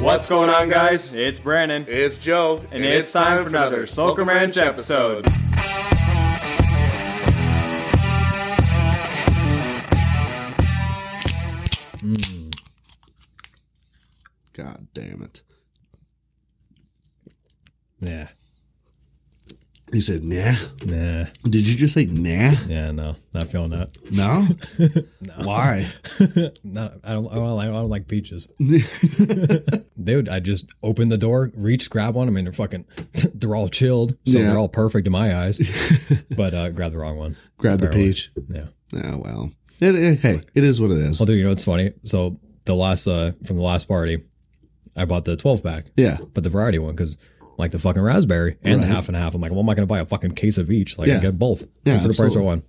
What's going on, guys? It's Brandon, It's Joe, and it's time for another Slocum Ranch episode. Mm. God damn it. Yeah. He said, nah. Nah. Did you just say nah? Yeah, no. Not feeling that. No? Why? No, I don't I don't like I don't like peaches. Dude, I just opened the door, reached, grab one. I mean they're fucking they're all chilled. So Yeah. they're all perfect in my eyes. but uh grab the wrong one. Grab the peach. Yeah. Oh, well. It, it- hey, it is what it is. Well dude, you know what's funny? So the last uh from the last party, I bought the twelve pack. Yeah. But the variety one because like the fucking raspberry and the half and half. I'm like, well, am I gonna buy a fucking case of each? Like Yeah. I get both. Yeah, for the price of absolutely. one.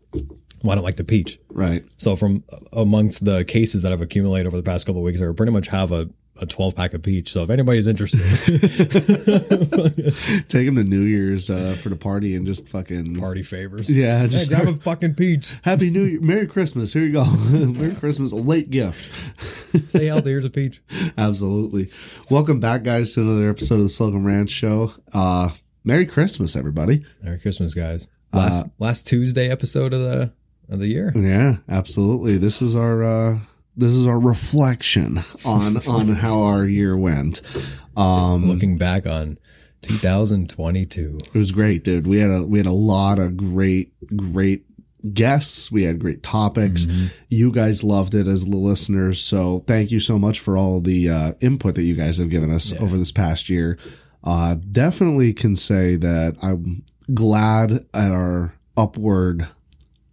Why don't like the peach? Right. So from uh, amongst the cases that I've accumulated over the past couple of weeks, I pretty much have a, a 12 pack of peach. So if anybody's interested, Take them to New Year's uh, for the party and just fucking. party favors. Yeah, Hey, just grab a fucking peach. Happy New Year. Merry Christmas. Here you go. Merry Christmas. A late gift. Stay healthy. Here's a peach. Absolutely. Welcome back, guys, to another episode of the Slocum Ranch Show. Uh, Merry Christmas, everybody. Merry Christmas, guys. Last last Tuesday episode of the of the year. Yeah, absolutely. This is our uh this is our reflection on on how our year went. Um Looking back on 2022. it was great, dude. We had a we had a lot of great great guests. We had great topics. You guys loved it as the listeners. So thank you so much for all the uh, input that you guys have given us over this past year. Uh, definitely can say that I'm glad at our upward.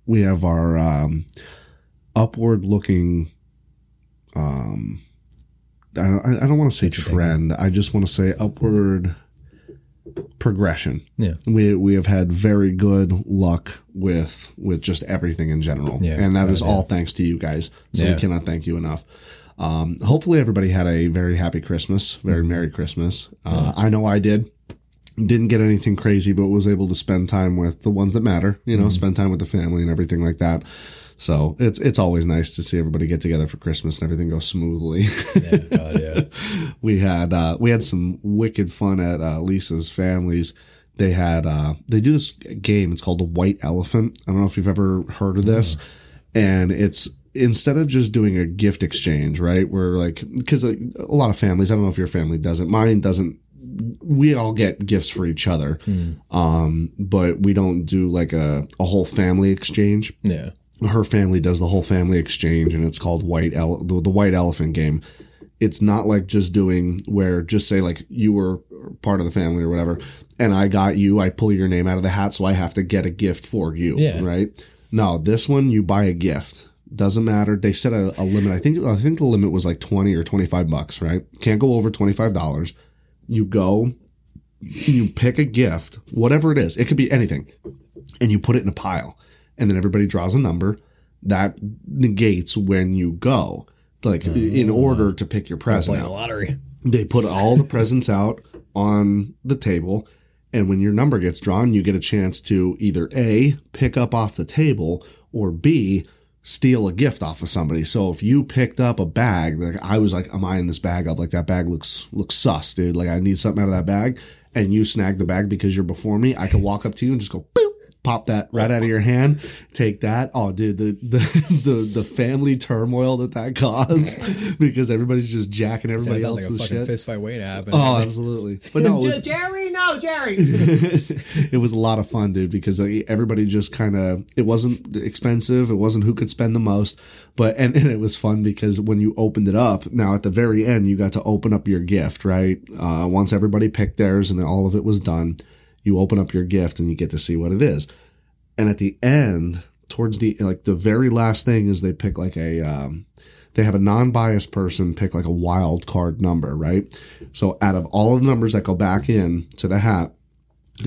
We have our um, upward looking. Um, I don't, I don't want to say trend. I just want to say upward progression Yeah. we we have had very good luck with with just everything in general Yeah, and that is yeah. all thanks to you guys so Yeah. we cannot thank you enough um hopefully everybody had a very happy christmas very Mm-hmm. merry christmas uh i know i did didn't get anything crazy but was able to spend time with the ones that matter you know Mm-hmm. spend time with the family and everything like that so it's it's always nice to see everybody get together for christmas and everything goes smoothly Yeah. God, yeah. we had uh we had some wicked fun at uh, Lisa's family's. They had uh they do this game. It's called the White Elephant. I don't know if you've ever heard of this. And it's instead of just doing a gift exchange, right? Where like because a, a lot of families, I don't know if your family does it. Mine doesn't. We all get gifts for each other, um, but we don't do like a, a whole family exchange. Yeah. her family does the whole family exchange and it's called white ele- the, the white elephant game. It's not like just doing where just say like you were part of the family or whatever and i got you i pull your name out of the hat so i have to get a gift for you Yeah. right? No this one you buy a gift. Doesn't matter. They set a, a limit. I think i think the limit was like 20 or 25 bucks right? Can't go over $25 you go you pick a gift whatever it is it could be anything and you put it in a pile and then everybody draws a number that negates when you go. Like in mm. order to pick your present Playing lottery. they put all the presents out on the table and when your number gets drawn you get a chance to either a pick up off the table or b steal a gift off of somebody. So if you picked up a bag like i was like am i'm eyeing this bag up? Like that bag looks looks sus dude. Like i need something out of that bag. And you snag the bag because you're before me i could walk up to you and just go boop pop that right out of your hand take that oh dude the the the, the family turmoil that that caused because everybody's just jacking That everybody sounds like a else's fucking shit fist fight waiting to happen. Oh, absolutely. But no, it was, Jerry, no, Jerry. it was a lot of fun, dude, because everybody just kind of, it wasn't expensive. It wasn't who could spend the most. But, and, and it was fun because when you opened it up, now at the very end, you got to open up your gift, right? Uh, once everybody picked theirs and all of it was done, you open up your gift and you get to see what it is. And at the end, towards the, like the very last thing is they pick like a, um, they have a non-biased person pick like a wild card number, right? So out of all of the numbers that go back in to the hat,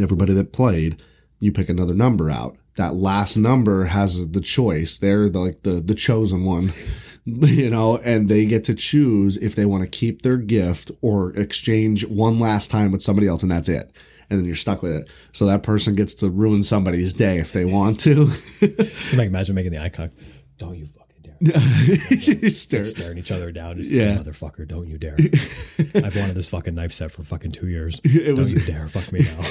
everybody that played, you pick another number out. That last number has the choice. They're the, like the the chosen one, you know, and they get to choose if they want to keep their gift or exchange one last time with somebody else, and that's it. And then you're stuck with it. So that person gets to ruin somebody's day if they want to. So imagine making the icon. Don't you fucking dare. Stare- staring each other down. Just, Yeah. motherfucker, don't you dare! I've wanted this fucking knife set for fucking two years. It was- don't you dare fuck me now.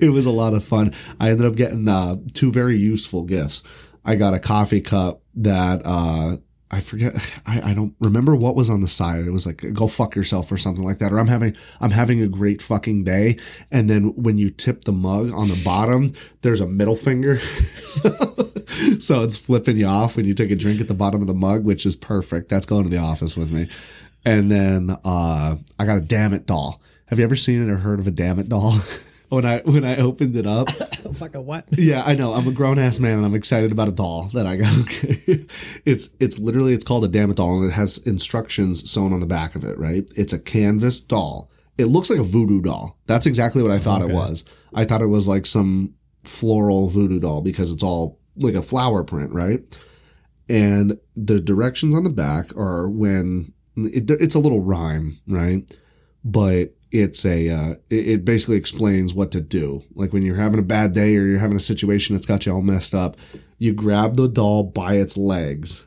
it was a lot of fun. I ended up getting uh, two very useful gifts. I got a coffee cup that uh, I forget. I, I don't remember what was on the side. It was like "Go fuck yourself" or something like that. Or I'm having I'm having a great fucking day. And then when you tip the mug on the bottom, there's a middle finger. so it's flipping you off when you take a drink at the bottom of the mug, which is perfect. That's going to the office with me. And then uh, I got a damn it doll. Have you ever seen it or heard of a damn it doll? when I when I opened it up, fucking what? yeah, I know. I'm a grown ass man and I'm excited about a doll that I got. It's it's literally it's called a damn doll and it has instructions sewn on the back of it, right? It's a canvas doll. It looks like a voodoo doll. That's exactly what I thought it was. I thought it was like some floral voodoo doll because it's all like a flower print, right? And the directions on the back are when it, it's a little rhyme, right? But it's a uh, it, basically explains what to do. Like when you're having a bad day or you're having a situation that's got you all messed up, you grab the doll by its legs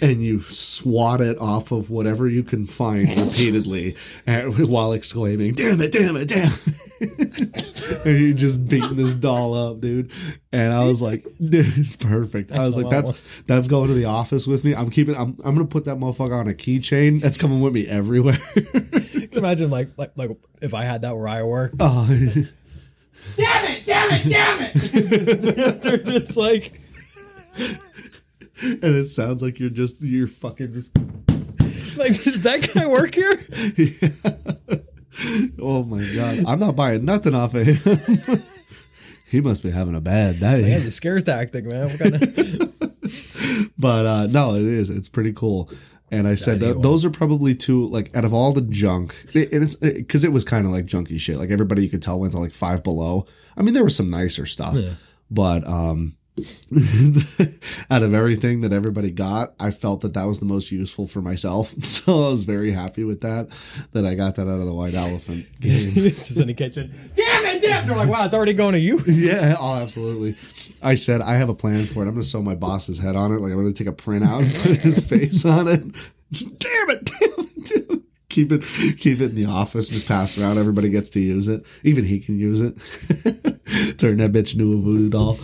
and you swat it off of whatever you can find repeatedly while exclaiming, "Damn it! Damn it! Damn!" It." and you're just beating this doll up, dude. And I was like, "Dude, it's perfect." I was like, "That's that's going to the office with me. I'm keeping. I'm I'm gonna put that motherfucker on a keychain. That's coming with me everywhere." Imagine like like like if I had that where I work. oh, Damn it! Damn it! Damn it! They're just like and it sounds like you're just you're fucking just. like does that guy work here? Oh my god, I'm not buying nothing off of him. he must be having a bad day. Man, the scare tactic, man. What kind of but uh no it is. It's pretty cool. And i said that those are probably two like out of all the junk it, and it's because it, was kind of like junky shit. Like everybody you could tell went to like five below. I mean there was some nicer stuff. But um out of everything that everybody got i felt that that was the most useful for myself so i was very happy with that that i got that out of the white elephant game just in the kitchen. Damn it! Damn They're like, wow, it's already going to use. Yeah, oh, absolutely. I said I have a plan for it. I'm going to sew my boss's head on it. Like I'm going to take a print out and put his face on it. Damn it! Damn it! Damn it. Keep it, keep it in the office. Just pass around. Everybody gets to use it. Even he can use it. Turn that bitch into a voodoo doll.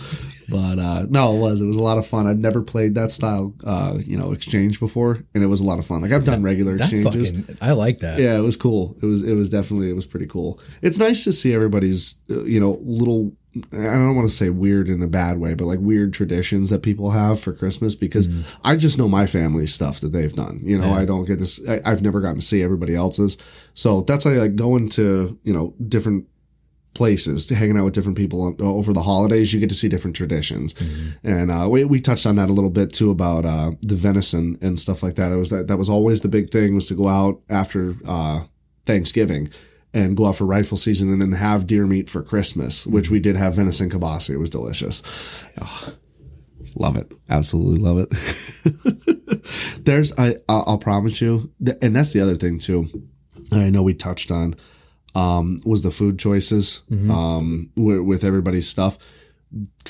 But uh, no, it was. It was a lot of fun. I'd never played that style, uh, you know, exchange before, and it was a lot of fun. Like I've done regular That's exchanges. fucking. I like that. Yeah, it was cool. It was it was definitely it was pretty cool. It's nice to see everybody's uh, you know little I don't want to say weird in a bad way, but like weird traditions that people have for Christmas because I just know my family's stuff that they've done. You know, I don't get this. I, I've never gotten to see everybody else's, so that's like going to you know different places to hanging out with different people on, over the holidays you get to see different traditions. And uh, we, we touched on that a little bit too about uh, the venison and stuff like that. It was that that was always the big thing was to go out after uh, thanksgiving and go out for rifle season and then have deer meat for christmas which we did have venison kibasi it was delicious. Oh, love it. Absolutely love it. There's i I'll promise you and that's the other thing too i know we touched on um, was the food choices um, with, with everybody's stuff.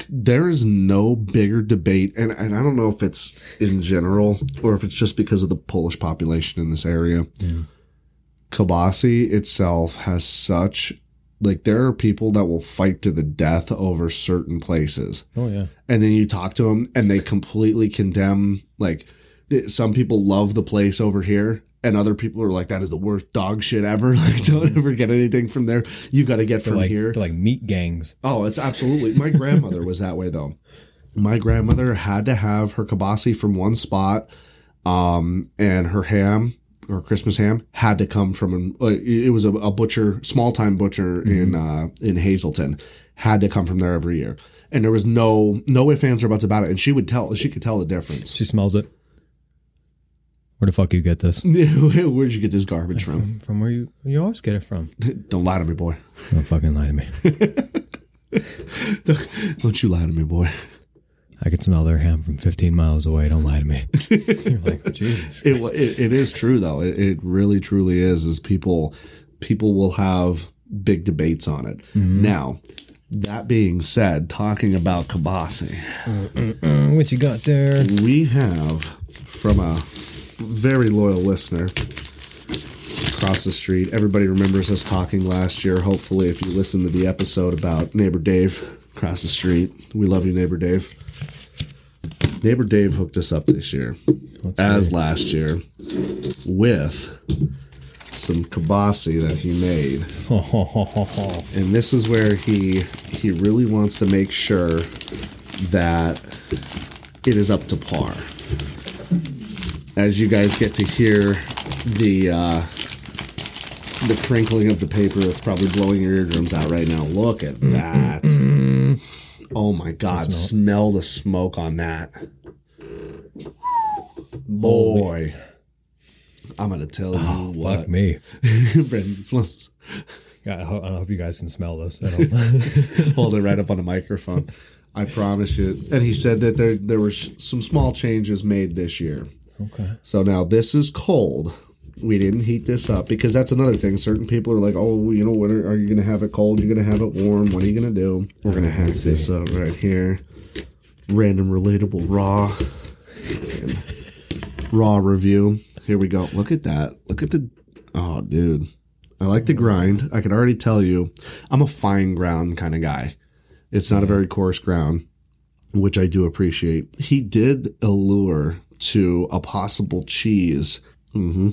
There is no bigger debate, and, and I don't know if it's in general or if it's just because of the Polish population in this area. Kibasi itself has such like there are people that will fight to the death over certain places Oh yeah. and then you talk to them and they completely condemn like some people love the place over here and other people are like that is the worst dog shit ever. Like don't ever get anything from there. You got to get They're from like here. they're like meat gangs. oh it's absolutely. My grandmother was that way though. My grandmother had to have her kibasi from one spot um and her ham or Christmas ham had to come from an, uh, it was a, a butcher, small time butcher in uh, in Hazleton, had to come from there every year, and there was no no ifs ands or buts about it. And she would tell, she could tell the difference. She smells it. Where the fuck you get this? Where'd you get this garbage from? From where you you always get it from? Don't lie to me, boy. Don't fucking lie to me. Don't you lie to me, boy. I can smell their ham from 15 miles away. Don't lie to me. You're like Jesus. It, it it is true though. It, it really truly is. Is people people will have big debates on it. Now, that being said, talking about Kabasi, Mm, what you got there? we have from a very loyal listener across the street. Everybody remembers us talking last year. Hopefully, if you listen to the episode about neighbor Dave across the street, we love you, neighbor Dave. Neighbor Dave hooked us up this year, Let's as see. last year, with some kabasi that he made. and this is where he he really wants to make sure that it is up to par. As you guys get to hear the uh, the crinkling of the paper that's probably blowing your eardrums out right now. Look at that. Oh my god, smell the smoke on that. Boy. I'm gonna tell you what. Fuck me. Brandon just wants to Yeah, I hope, I hope you guys can smell this. Hold it right up on the microphone. I promise you. And he said that there there were some small changes made this year. Okay. So now this is cold. We didn't heat this up because that's another thing. Certain people are like, "Oh, you know, when are, are you going to have it cold? You're going to have it warm. What are you going to do?" We're going to have this up right here. Random relatable raw raw review. Here we go. Look at that. Look at the Oh, dude. I like the grind. I can already tell you I'm a fine ground kind of guy. It's not a very coarse ground, which I do appreciate. He did allure to a possible cheese. Mm-hmm.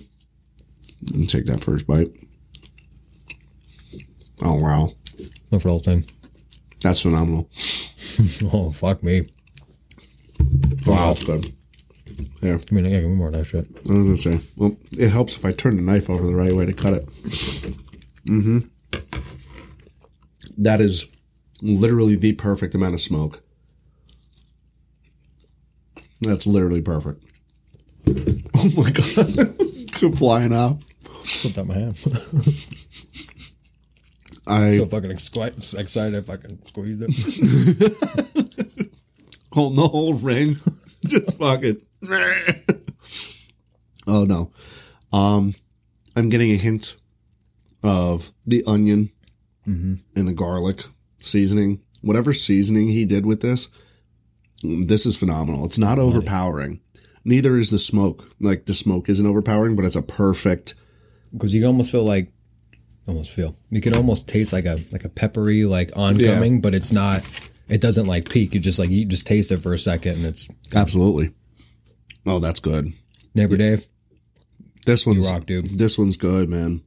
And take that first bite. Oh wow. Not for the whole thing. That's phenomenal. Oh, fuck me. Wow, that's good. Yeah, I mean, yeah, give me more of that shit. I was gonna say. Well, it helps if I turn the knife over the right way to cut it. Mm-hmm. That is literally the perfect amount of smoke. That's literally perfect. Oh my god. Flying off. Slipped out my hand. I so fucking exci- excited if I can squeeze it. hold the whole ring. Just fucking. oh no. Um, I'm getting a hint of the onion and the garlic seasoning. Whatever seasoning he did with this, this is phenomenal. It's not overpowering. Neither is the smoke. Like the smoke isn't overpowering, but it's a perfect. Because you can almost feel like, almost feel, you can almost taste like a like a peppery like oncoming, but it's not. It doesn't like peak. You just like you just taste it for a second, and it's Absolutely. Oh, that's good. neighbor Dave. This one's rock, dude. This one's good, man.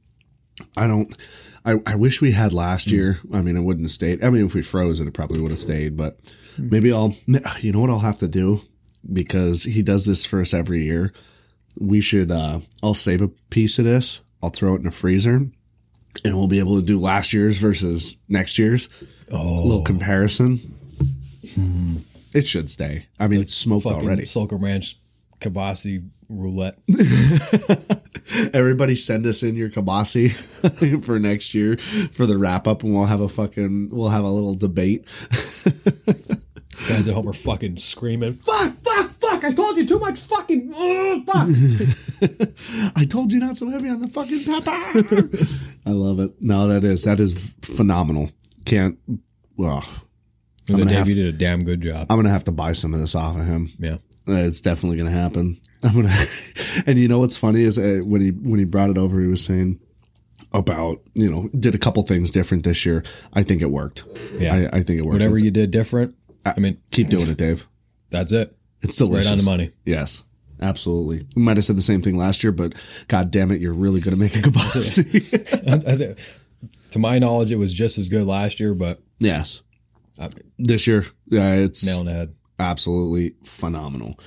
I don't. I, I wish we had last Mm. year. I mean, it wouldn't have stayed. I mean, if we froze it, it probably would have stayed. But maybe I'll. You know what I'll have to do because he does this for us every year. We should. uh I'll save a piece of this. I'll throw it in a freezer, and we'll be able to do last year's versus next year's. Oh, A little comparison. It should stay. I mean, it's smoked fucking already. Slocum Ranch Kabasi roulette. Everybody send us in your kabasi for next year for the wrap up, and we'll have a fucking we'll have a little debate. Guys at home are fucking screaming. Fuck! Fuck! Fuck! I told you too much fucking. Uh, fuck! I told you not so heavy on the fucking pepper. I love it. No, that is that is phenomenal. Can't. Well, I'm gonna Dave, have you did a damn good job. I'm gonna have to buy some of this off of him. yeah. Uh, It's definitely gonna happen. I'm gonna. and you know what's funny is uh, when he when he brought it over, he was saying about you know did a couple things different this year. I think it worked. Yeah. I, I think it worked. Whatever It's- you did different, I mean, keep doing it, Dave. that's it. It's delicious. Right on the money. Yes, absolutely. We might have said the same thing last year, but god damn it, you're really good at making kabasi. As- as it- to my knowledge, it was just as good last year, but yes. I This year, yeah, it's nail in the head. absolutely phenomenal.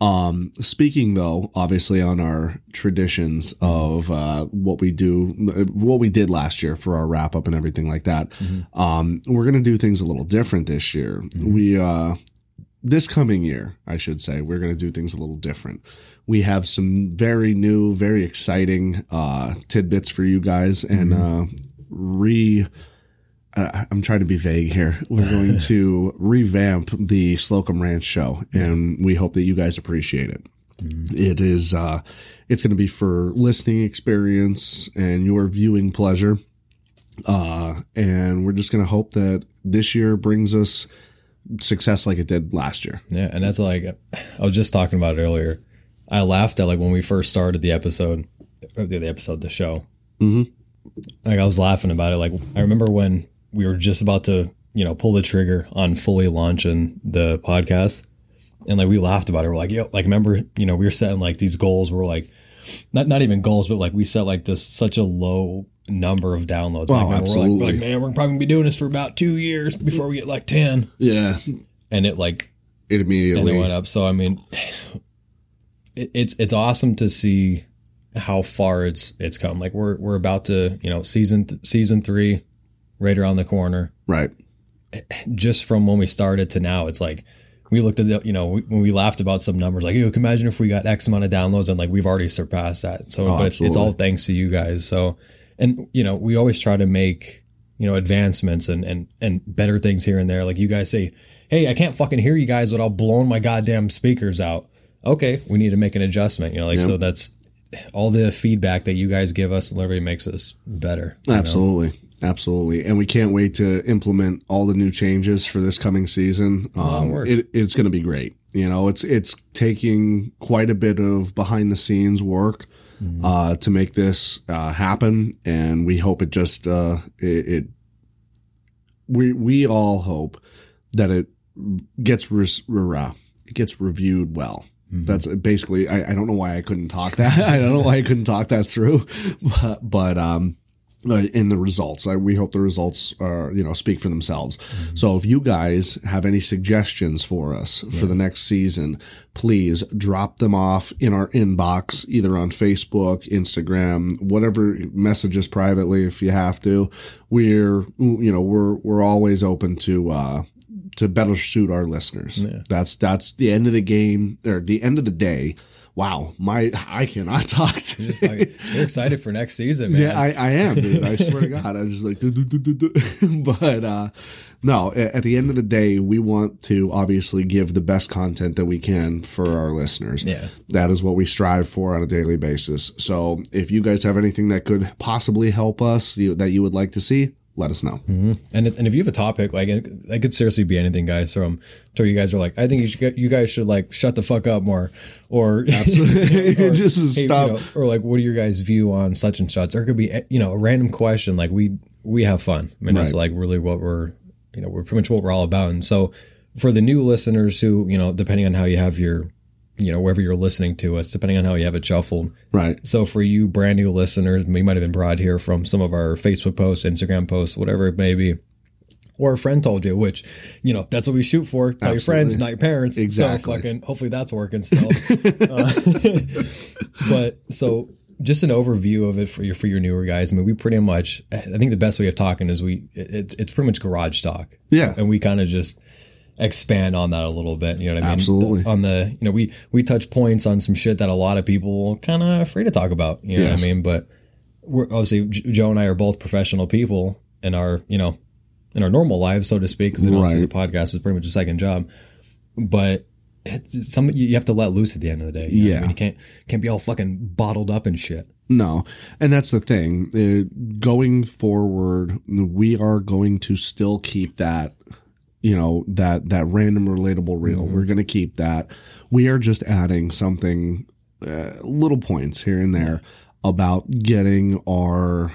Um, speaking though, obviously on our traditions of uh, what we do, what we did last year for our wrap up and everything like that, um, we're gonna do things a little different this year. We uh, this coming year, I should say, we're gonna do things a little different. We have some very new, very exciting uh, tidbits for you guys, and uh, re. I- I'm trying to be vague here. We're going to revamp the Slocum Ranch show, and we hope that you guys appreciate it. It is, uh, it's going to be for listening experience and your viewing pleasure. Uh, and we're just going to hope that this year brings us success like it did last year. Yeah, and that's like I was just talking about it earlier. I laughed at like when we first started the episode, the, episode, the show. Mhm. Like I was laughing about it. Like I remember when we were just about to, you know, pull the trigger on fully launching the podcast, and like we laughed about it. We're like, yo, like remember, you know, we were setting like these goals. We're like, not not even goals, but like we set like this such a low number of downloads. Oh, Like, we're absolutely. Like, we're like, man, we're probably gonna be doing this for about two years before we get like ten, Yeah. and it like It immediately. it went up. So I mean, it, it's it's awesome to see how far it's it's come. Like we're we're about to you know season th- season three, right around the corner. Right. Just from when we started to now, it's like we looked at the you know we, when we laughed about some numbers like you can imagine if we got X amount of downloads and like we've already surpassed that. So Oh, but it's, it's all thanks to you guys. So and you know we always try to make you know advancements and and and better things here and there. Like you guys say, hey, I can't fucking hear you guys without blowing my goddamn speakers out. Okay, we need to make an adjustment. You know, like Yep. so that's all the feedback that you guys give us literally makes us better. Absolutely. know? Absolutely. And we can't wait to implement all the new changes for this coming season. Um, it, it's going to be great. You know, it's, it's taking quite a bit of behind the scenes work, Mm-hmm. uh, to make this, uh, happen. And we hope it just, uh, it, it we, we all hope that it gets, res, uh, it gets reviewed well. Mm-hmm. That's basically, I, I don't know why I couldn't talk that. I don't know why I couldn't talk that through, but, but, um, uh, in the results. I, we hope the results are, you know, speak for themselves. So if you guys have any suggestions for us for the next season, please drop them off in our inbox, either on Facebook, Instagram, whatever messages privately if you have to. We're, you know, we're, we're always open to, uh, to better suit our listeners. That's, that's the end of the game or the end of the day. Wow. My, I cannot talk today. You're excited for next season, man. Yeah, I, I am, dude. I swear to God, I'm just like, but uh, no. At the end of the day, we want to obviously give the best content that we can for our listeners. Yeah. that is what we strive for on a daily basis. So, if you guys have anything that could possibly help us you, that you would like to see, let us know. Mm-hmm. And it's, and if you have a topic, like it, it could seriously be anything, guys. From to you guys are like, I think you should you guys should like shut the fuck up more, or Absolutely, just hey, you stop. know, or like, what are your guys' view on such and such? Or it could be eh, you know a random question. Like we we have fun. I mean, that's like really what we're you know we're pretty much what we're all about. And so for the new listeners who you know, depending on how you have your you know wherever you're listening to us, depending on how you have it shuffled, right. so for you brand new listeners, we might have been brought here from some of our Facebook posts, Instagram posts, whatever it may be. Or a friend told you, which, you know, that's what we shoot for. Tell your friends, not your parents. Exactly. So fucking, hopefully that's working still. Uh, but so just an overview of it for your for your newer guys. I mean, we pretty much. I think the best way of talking is we. it- It's it's pretty much garage talk. Yeah. and we kind of just expand on that a little bit. You know what I mean? Absolutely. On the you know we we touch points on some shit that a lot of people kind of afraid to talk about. You know Yes. what I mean? But we're obviously J- Joe and I are both professional people in our you know in our normal lives, so to speak. Because obviously the podcast is pretty much a second job, but. It's some you have to let loose at the end of the day. you know what I Yeah. mean? you can't can't be all fucking bottled up and shit. No, and that's the thing. Uh, going forward, we are going to still keep that, you know, that that random relatable reel. We're going to keep that. We are just adding something, uh, little points here and there about getting our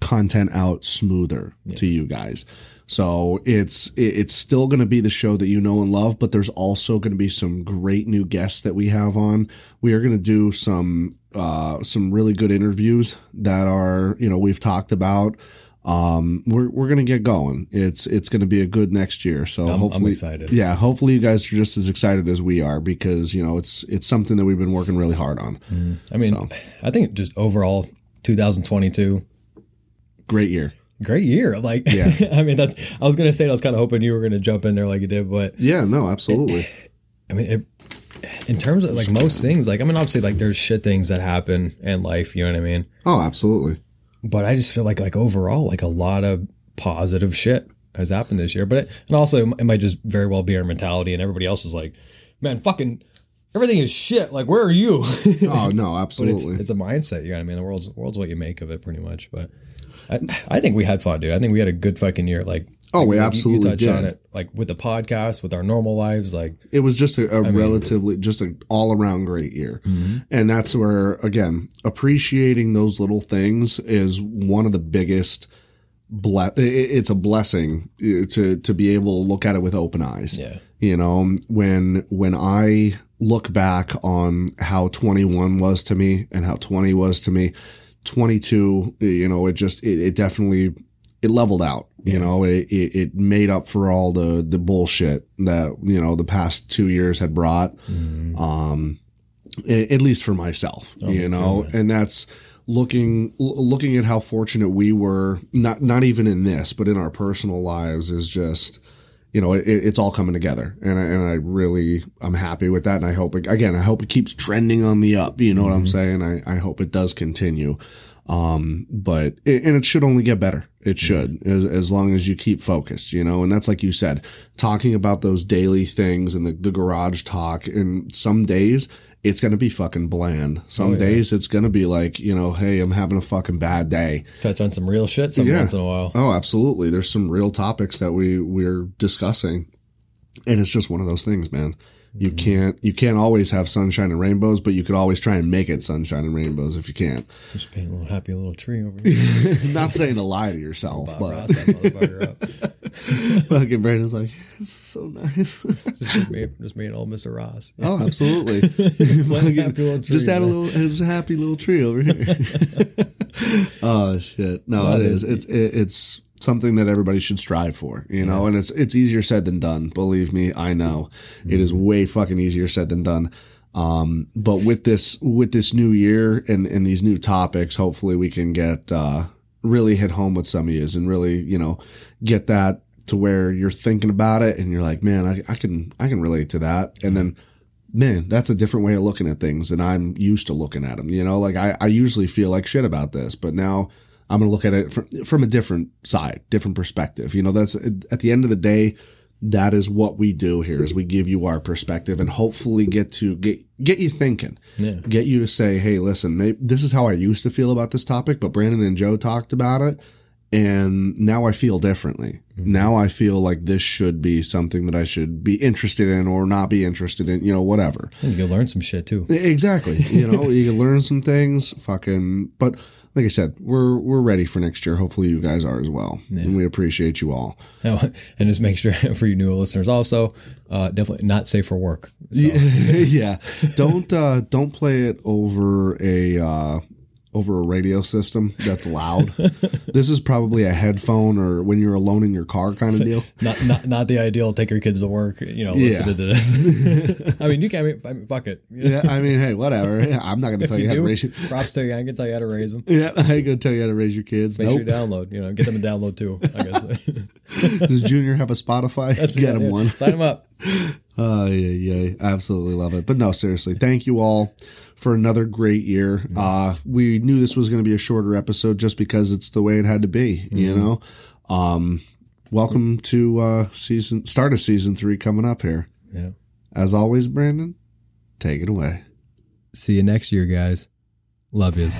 content out smoother to you guys. So it's it's still going to be the show that you know and love, but there's also going to be some great new guests that we have on. We are going to do some uh, some really good interviews that are you know we've talked about. Um, we're we're going to get going. It's it's going to be a good next year. So I'm hopefully, excited. Yeah, hopefully you guys are just as excited as we are because you know it's it's something that we've been working really hard on. I mean, So. I think just overall 2022 Great year. great year. Like, Yeah. I mean, that's, I was going to say, I was kind of hoping you were going to jump in there like you did, but Yeah, no, absolutely. I mean, it, in terms of like most things, like, I mean, obviously, like there's shit things that happen in life, you know what I mean? Oh, absolutely. But I just feel like, like overall, like a lot of positive shit has happened this year. But it, and also, it might just very well be our mentality, and everybody else is like, man, fucking everything is shit. Like, where are you? Oh no, But it's, absolutely. it's a mindset. You know what I mean? The world's the world's what you make of it, pretty much. But I, I think we had fun, dude. I think we had a good fucking year. Like, Oh, like, we you- you absolutely touched on did. it, like with the podcast, with our normal lives. Like, it was just a, a relatively just an all around great year and that's where again appreciating those little things is one of the biggest ble- it's a blessing uh, to to be able to look at it with open eyes yeah, you know when when i look back on how 21 was to me and how 20 was to me 22 you know it just it, it definitely it leveled out you know it, it, made up for all the the bullshit that you know the past two years had brought um at least for myself you know and that's looking l- looking at how fortunate we were not not even in this but in our personal lives is just you know, it, it's all coming together, and I, and I really I'm happy with that, and I hope it, again I hope it keeps trending on the up. You know what I'm saying? I, I hope it does continue, um, but it, and it should only get better. It should as as long as you keep focused. You know, and that's like you said, talking about those daily things and the, the garage talk. And some days it's gonna be fucking bland. Some oh, days it's gonna be like you know, hey, I'm having a fucking bad day. touch on some real shit some Yeah. once in a while. Oh, absolutely. There's some real topics that we we're discussing, and it's just one of those things, man. You mm-hmm. can't you can't always have sunshine and rainbows, but you could always try and make it sunshine and rainbows if you can. Just paint a little happy little tree over here. Not saying to lie to yourself, Bob but Ross that motherfucker up. fucking Brandon's like, is so nice. Just made, just made old Mr. Ross. oh, absolutely. One happy little tree, just add a little, just a happy little tree over here. oh shit! No, No, it is. It's it, it's something that everybody should strive for, you know. And it's it's easier said than done. Believe me, I know it is way fucking easier said than done. Um, but with this with this new year and and these new topics, hopefully we can get uh, really hit home with some of yous and really you know get that to where you're thinking about it and you're like, man, I, I can I can relate to that, and then man, that's a different way of looking at things than I'm used to looking at them. You know, like I, I usually feel like shit about this, but now I'm going to look at it from, from a different side, different perspective. You know, that's at the end of the day, that is what we do here is we give you our perspective and hopefully get to get, get you thinking, Yeah. get you to say, Hey, listen, maybe this is how I used to feel about this topic, but Brandon and Joe talked about it. And now I feel differently. Mm-hmm. Now I feel like this should be something that I should be interested in or not be interested in, you know, whatever. And you can learn some shit too. Exactly. You know, you can learn some things. Fucking, but like I said, we're we're ready for next year. Hopefully, you guys are as well, and we appreciate you all. and just make sure for you new listeners also, uh, definitely not safe for work. So, yeah, don't uh, don't play it over a uh, over a radio system that's loud. this is probably a headphone or when you're alone in your car kind of deal. not not not the ideal. Take your kids to work. You know, listen Yeah. to this. I mean, you can. I mean, I mean, fuck it. You know, Yeah, I mean, hey, whatever. I'm not going to tell you, how to raise your. props to you. I can tell you how to raise them. Yeah, I ain't gonna tell you how to raise your kids. Make nope. sure you download. You know, get them to download too. I guess. Does Junior have a Spotify? Get him one. Sign him up. Oh yeah, yeah, I absolutely love it. But no, seriously, thank you all for another great year. Uh, we knew this was going to be a shorter episode just because it's the way it had to be. You know, um, welcome to uh, season start of season three coming up here. Yeah. As always, Brandon, take it away. See you next year, guys. Love yous.